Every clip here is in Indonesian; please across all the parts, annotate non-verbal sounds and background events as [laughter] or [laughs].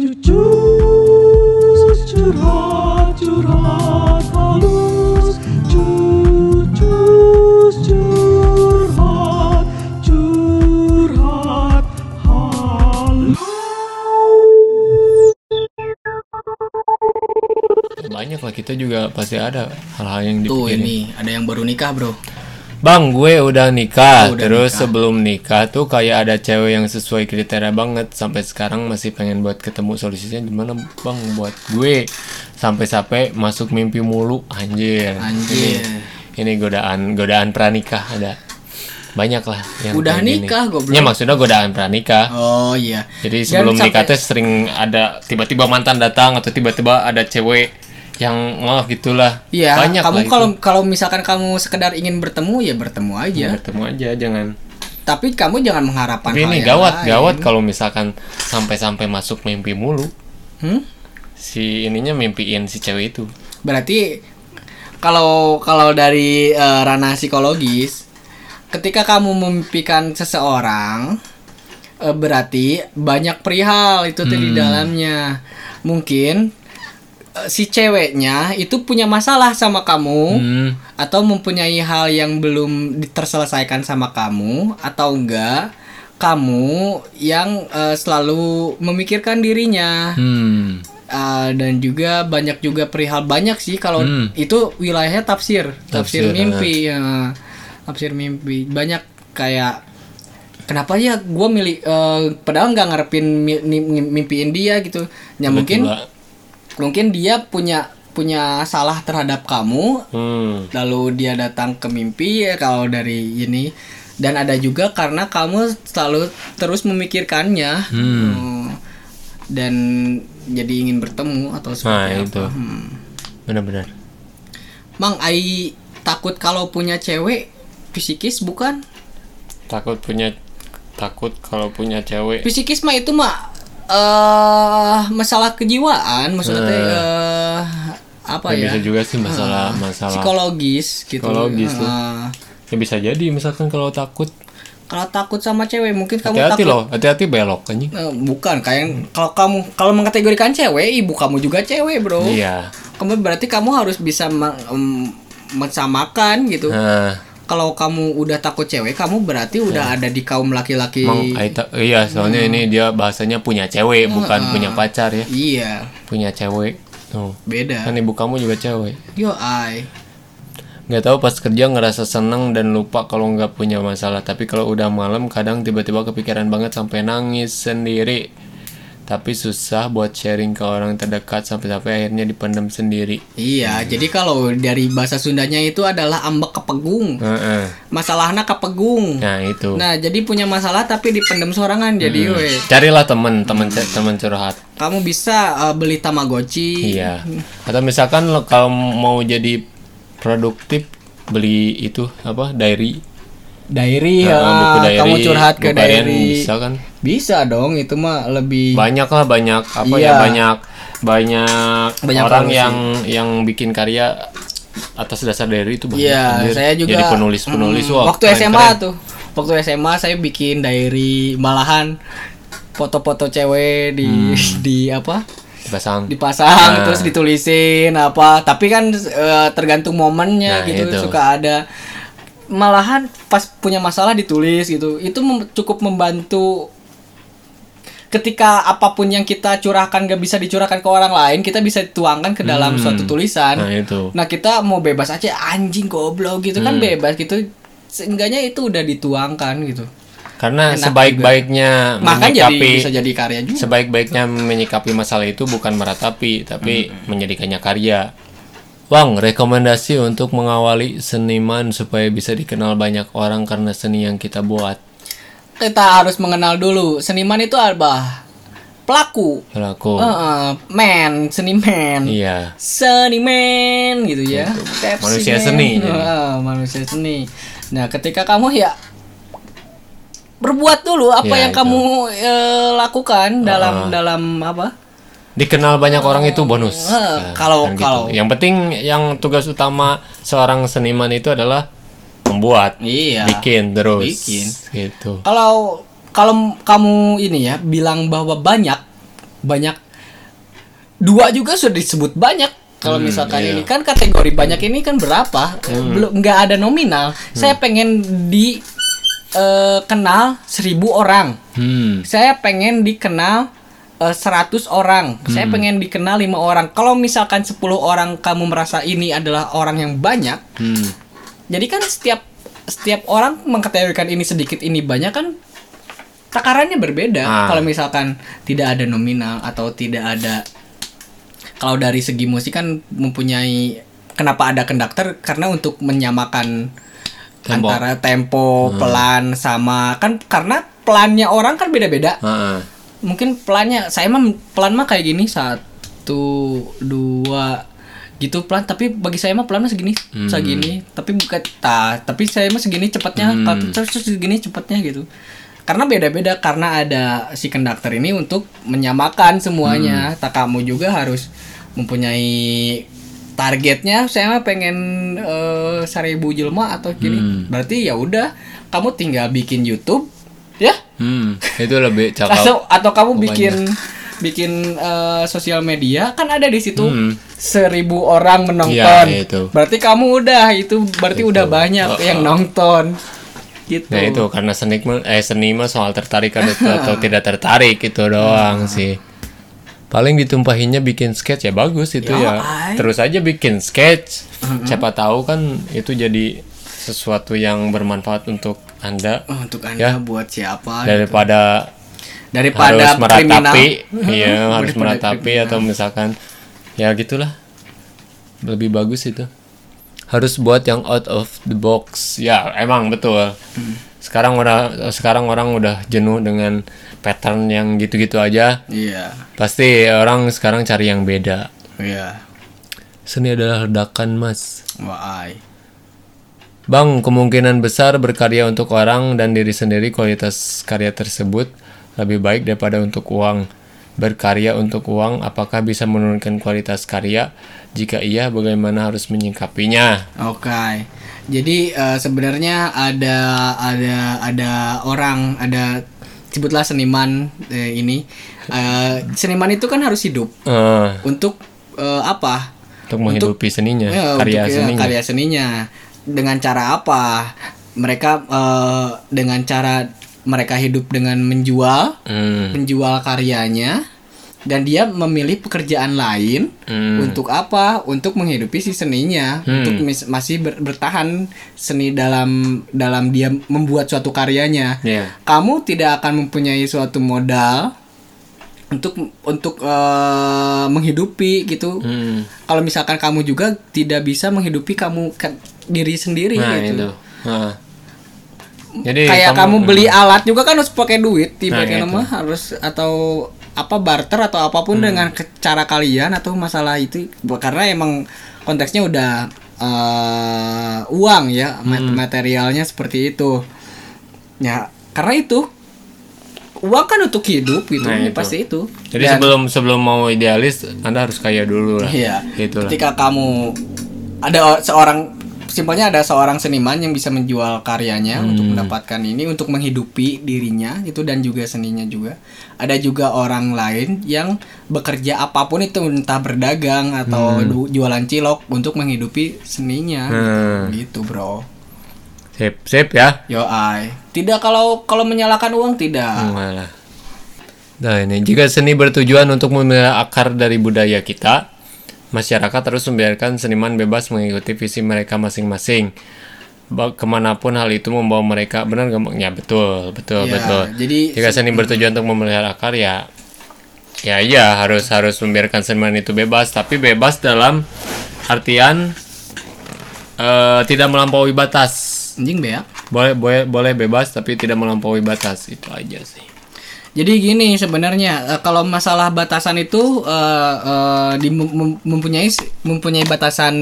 Jujur curhat curhat halus Jujur curhat curhat halus banyak lah kita juga pasti ada hal-hal yang Tuh dipikirin. ini ada yang baru nikah bro. Bang, gue udah nikah. Oh, udah Terus nikah. sebelum nikah tuh kayak ada cewek yang sesuai kriteria banget. Sampai sekarang masih pengen buat ketemu solusinya gimana, Bang? Buat gue sampai-sampai masuk mimpi mulu, anjir. Anjir. Ini, ini godaan godaan pranikah ada. Banyak lah yang Udah nikah, goblok. Ya maksudnya godaan pranikah. Oh iya. Jadi sebelum sampai- nikah tuh sering ada tiba-tiba mantan datang atau tiba-tiba ada cewek yang oh gitulah. Iya. Banyak kamu kalau kalau misalkan kamu sekedar ingin bertemu ya bertemu aja. Ya, bertemu aja jangan Tapi kamu jangan mengharapkan Tapi ini gawat, lain. gawat kalau misalkan sampai-sampai masuk mimpi mulu. Hmm? Si ininya mimpiin si cewek itu. Berarti kalau kalau dari eh, ranah psikologis, ketika kamu memimpikan seseorang, eh, berarti banyak perihal itu tuh di Hmm. dalamnya. Mungkin si ceweknya itu punya masalah sama kamu Hmm. atau mempunyai hal yang belum terselesaikan sama kamu atau enggak kamu yang eh, selalu memikirkan dirinya Hmm. Uh, dan juga banyak juga perihal banyak sih kalau Hmm. itu wilayahnya tafsir tafsir, Tafsir, mimpi ya tafsir mimpi banyak kayak kenapa ya gue milih uh, padahal nggak ngarepin mi- mi- mimpiin dia gitu ya mungkin mungkin dia punya punya salah terhadap kamu Hmm. lalu dia datang ke mimpi ya kalau dari ini dan ada juga karena kamu selalu terus memikirkannya Hmm. Hmm. dan jadi ingin bertemu atau Nah, seperti apa itu. Hmm. Benar-benar. Mang Ai takut kalau punya cewek fisikis bukan Takut punya takut kalau punya cewek. fisikis mah itu mah eh masalah kejiwaan maksudnya teh, eh, apa Ya, ya? bisa juga sih masalah Eh, masalah psikologis gitu Psikologis tuh. Eh, Ya bisa jadi misalkan kalau takut. Kalau takut sama cewek mungkin kamu hati-hati takut. loh, hati-hati belok anjing. Eh, bukan kayak kalau kamu kalau mengkategorikan cewek ibu kamu juga cewek bro. Iya. kamu berarti kamu harus bisa em, mensamakan gitu. Nah, kalau kamu udah takut cewek kamu berarti udah ada di kaum laki-laki Aita, iya soalnya ini dia bahasanya punya cewek bukan Heeh. punya pacar ya, iya punya cewek. Tuh. beda Kan ibu kamu juga cewek. yo ai nggak tahu pas kerja ngerasa seneng dan lupa kalau nggak punya masalah tapi kalau udah malam kadang tiba-tiba kepikiran banget sampai nangis sendiri tapi susah buat sharing ke orang terdekat sampai-sampai akhirnya dipendam sendiri. Iya jadi kalau dari bahasa Sundanya itu adalah ambek kepegung. Heeh. masalahnya kepegung. Nah itu. Nah jadi punya masalah tapi dipendam sorangan jadi we carilah temen temen temen curhat. Kamu bisa uh, beli tamagotchi. Iya. Atau misalkan lo kalau mau jadi produktif beli itu apa diary. Diary Nah, ya buku diary kamu curhat ke diary. bisa kan bisa dong itu mah lebih banyak lah banyak apa Iya. ya banyak banyak, Banyak orang solusi. yang yang bikin karya atas dasar dari itu banyak Iya, saya juga jadi penulis penulis Mm, waktu keren, SMA keren. tuh. Waktu SMA saya bikin diary malahan foto-foto cewek di [laughs] di apa? dipasang dipasang Nah. terus ditulisin apa. Tapi kan eh, tergantung momennya Nah, gitu itu. suka ada malahan pas punya masalah ditulis gitu. Itu mem- cukup membantu ketika apa pun yang kita curahkan gak bisa dicurahkan ke orang lain, kita bisa tuangkan ke dalam Hmm. suatu tulisan. nah itu Nah kita mau bebas aja anjing goblok gitu kan Hmm. bebas gitu. Seenggaknya itu udah dituangkan gitu. karena sebaik-baiknya jadi menyikapi bisa jadi karya juga. sebaik-baiknya menyikapi masalah itu bukan meratapi tapi Hmm. menjadikannya karya Bang, rekomendasi untuk mengawali seniman supaya bisa dikenal banyak orang karena seni yang kita buat. Kita harus mengenal dulu seniman itu apa? Pelaku. Pelaku. Heeh, man, seniman. Iya. Seniman gitu ya. Pepsi Manusia Man. seni. Heeh, manusia seni. Nah, ketika kamu ya berbuat dulu apa Ya, yang itu. kamu eh, lakukan dalam dalam apa? Dikenal banyak orang itu bonus. Eh, Nah, kalau- kan gitu. kalau- yang penting yang tugas utama seorang seniman itu adalah membuat, Iya. bikin terus. Bikin. Gitu. Kalau kalau kamu ini ya bilang bahwa banyak banyak dua juga sudah disebut banyak kalau misalkan iya. ini kan kategori banyak ini kan berapa Eh, belum nggak ada nominal saya pengen di eh, kenal seribu orang Hmm. saya pengen dikenal eh, 100 orang saya pengen dikenal lima orang kalau misalkan 10 orang kamu merasa ini adalah orang yang banyak Hmm. Jadi kan setiap setiap orang mengkategorikan ini sedikit ini banyak kan takarannya berbeda Ah. kalau misalkan tidak ada nominal atau tidak ada kalau dari segi musik kan mempunyai kenapa ada konduktor karena untuk menyamakan Tempo. antara tempo pelan sama kan karena pelannya orang kan beda-beda ah. mungkin pelannya saya mah pelan mah kayak gini satu dua gitu pelan tapi bagi saya mah pelan mah segini segini. Tapi bukan ta, tapi saya mah segini cepatnya tapi terus terus segini cepatnya gitu. Karena beda-beda karena ada si konduktor ini untuk menyamakan semuanya. Tak kamu juga harus mempunyai targetnya saya mah pengen eh, seribu jelma atau gini. Berarti ya udah kamu tinggal bikin YouTube ya? Hmm. Itu lebih cakap. atau atau kamu bikin bikin eh, sosial media kan ada di situ. Hmm. Seribu orang menonton Iya, itu. berarti kamu udah itu berarti udah banyak Oh, yang nonton gitu Nah itu karena seni eh seni mah soal tertarik atau, [laughs] tidak tertarik itu doang sih. Paling ditumpahinnya bikin sketch ya bagus itu Ya, ya. ay. Terus aja bikin sketch. Siapa tahu kan itu jadi sesuatu yang bermanfaat untuk Anda Oh, untuk anda Ya. buat siapa daripada daripada harus meratapi, kriminal. iya [laughs] harus Daripada meratapi kriminal. atau misalkan ya gitulah. Lebih bagus itu. Harus buat yang out of the box. Ya, emang betul. Hmm. Sekarang udah sekarang orang udah jenuh dengan pattern yang gitu-gitu aja. iya Pasti orang sekarang cari yang beda. iya Seni adalah ledakan, Mas. wah ai. Bang, kemungkinan besar berkarya untuk orang dan diri sendiri kualitas karya tersebut lebih baik daripada untuk uang. Berkarya untuk uang, apakah bisa menurunkan kualitas karya? Jika iya, bagaimana harus menyingkapinya? Oke. Jadi eh, sebenarnya ada ada ada orang ada sebutlah seniman eh, ini. Eh, seniman itu kan harus hidup Eh, untuk eh, apa? untuk menghidupi seninya, Ya, karya untuk, ya, seninya. karya seninya. Dengan cara apa? Mereka eh, dengan cara mereka hidup dengan menjual Hmm, menjual karyanya dan dia memilih pekerjaan lain hmm, untuk apa? Untuk menghidupi si seninya, untuk mis- masih ber- bertahan seni dalam dalam dia membuat suatu karyanya. ya. Kamu tidak akan mempunyai suatu modal untuk untuk eh, menghidupi gitu. Hmm. Kalau misalkan kamu juga tidak bisa menghidupi kamu ke- diri sendiri Nah, gitu. itu. Nah. Jadi Kayak kamu, beli alat juga kan harus pakai duit, Nah, tiba-tiba itu. mah harus atau apa barter atau apa pun Hmm. dengan cara kalian atau masalah itu karena emang konteksnya udah eh, uang ya Hmm. materialnya seperti itu. Ya, karena itu uang kan untuk hidup gitu, Nah, itu. pasti itu. Jadi Dan- sebelum sebelum mau idealis, Anda harus kaya dulu lah. Iya. Ketika kamu ada seorang simpelnya ada seorang seniman yang bisa menjual karyanya Hmm. untuk mendapatkan ini untuk menghidupi dirinya itu dan juga seninya juga. Ada juga orang lain yang bekerja apa pun itu entah berdagang atau du- jualan cilok untuk menghidupi seninya. Hmm. Gitu, Bro. Sip, sip ya. Yo ai. Tidak kalau kalau menyalakan uang tidak. Lah. Nah ini jika seni bertujuan untuk memelihara akar dari budaya kita, masyarakat harus membiarkan seniman bebas mengikuti visi mereka masing-masing. Ke mana pun hal itu membawa mereka benar nggak Bang? Ya betul, betul, Ya, betul. jadi- jika seni bertujuan untuk memelihara akar ya, ya iya harus harus membiarkan seniman itu bebas, tapi bebas dalam artian eh, tidak melampaui batas. Anjing beak. Boleh boleh boleh bebas tapi tidak melampaui batas itu aja sih. Jadi gini sebenarnya eh, kalau masalah batasan itu eh, eh, di mem- mem- mempunyai mempunyai batasan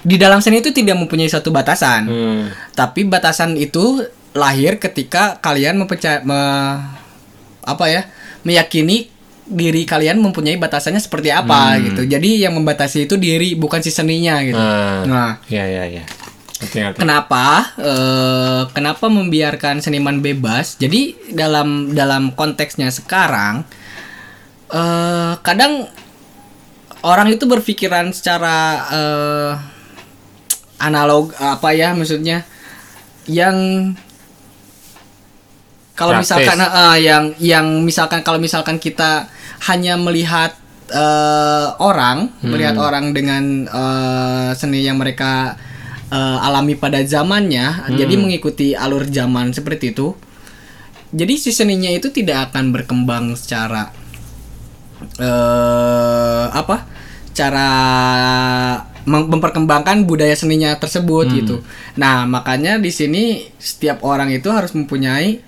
di dalam seni itu tidak mempunyai satu batasan. Hmm. Tapi batasan itu lahir ketika kalian mempercaya me- apa ya? meyakini diri kalian mempunyai batasannya seperti apa gitu. Jadi yang membatasi itu diri bukan si seninya gitu. Nah, Nah, ya ya ya. Ngerti, ngerti. Kenapa? eh, kenapa membiarkan seniman bebas? Jadi dalam dalam konteksnya sekarang, eh, kadang orang itu berpikiran secara eh, analog apa ya maksudnya yang kalau Praktis. misalkan eh, yang yang misalkan kalau misalkan kita hanya melihat eh, orang melihat orang dengan eh, seni yang mereka eh, alami pada zamannya jadi mengikuti alur zaman seperti itu jadi si seninya itu tidak akan berkembang secara eh apa cara mem- memperkembangkan budaya seninya tersebut gitu. Nah, makanya di sini setiap orang itu harus mempunyai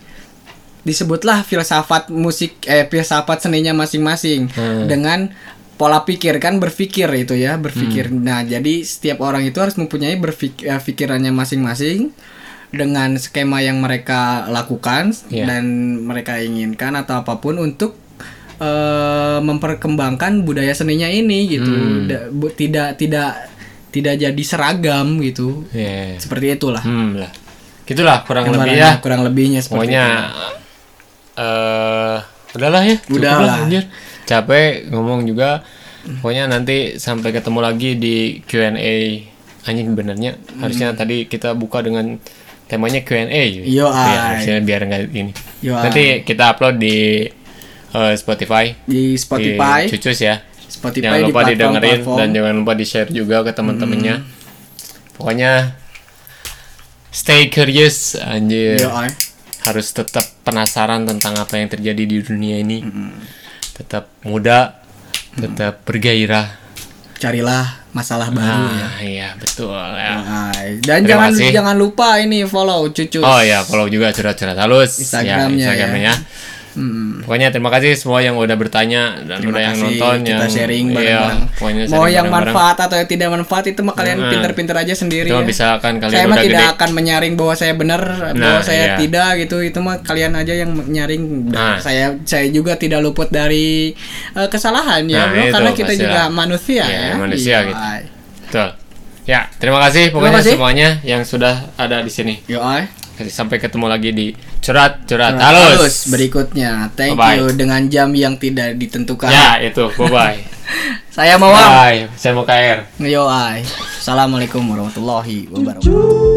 disebutlah filsafat musik eh filsafat seninya masing-masing dengan pola pikir kan berpikir itu ya, berpikir. Nah, jadi setiap orang itu harus mempunyai berpikir pikirannya masing-masing dengan skema yang mereka lakukan Iya. dan mereka inginkan atau apa pun untuk eh, memperkembangkan budaya seninya ini gitu Da- bu- tidak tidak tidak jadi seragam gitu Iya. seperti itulah Hmm lah. Gitulah kurang lebih Gambarannya, ya. kurang lebihnya seperti Pokoknya eh udahlah ya. Udahlah. anjir. Capek ngomong juga. Pokoknya nanti sampai ketemu lagi di Q&A. Anjing benernya harusnya Hmm. tadi kita buka dengan temanya Q&A. Yo, Iya, ay. harusnya biar nggak ini. Yo, nanti kita upload di eh, Spotify. di Spotify Di Cucus ya. Spotify jangan di lupa didengerin platform-platform. dan jangan lupa di share juga ke teman-temannya. Pokoknya stay curious anjir. Yo. Harus tetap penasaran tentang apa yang terjadi di dunia ini. Tetap muda, tetap bergairah. carilah masalah baru ya Ah, iya betul ya. Ay. dan Terima jangan kasih. jangan lupa ini follow cucu Oh ya, follow juga curhat-curhat halus Instagramnya ya, Instagramnya. Mm. Pokoknya terima kasih semua yang udah bertanya dan Terima udah yang nonton kita yang sharing iya, bareng-bareng. pokoknya Mau sharing yang bareng-bareng. manfaat atau yang tidak manfaat itu mah kalian Nah. pinter-pinter aja sendiri Itu ya. bisa kan kalian saya mah tidak gede. akan menyaring bahwa saya benar, bahwa saya iya. tidak gitu. Itu mah kalian aja yang menyaring. Nah. Saya saya juga tidak luput dari eh, kesalahan ya, Nah, bro, itu karena kita pastilah. juga manusia Iya, ya. manusia Iya, gitu. Betul. Ya, terima kasih pokoknya kasih. semuanya yang sudah ada di sini. Yo, ay. Sampai ketemu lagi di curhat-curhat Nah, halus. halus berikutnya. Thank Bye-bye. you dengan jam yang tidak ditentukan. Ya, itu. Bye-bye. [laughs] Saya Mawang. Bye. Saya mau KR. Yo, ay. Assalamualaikum warahmatullahi wabarakatuh.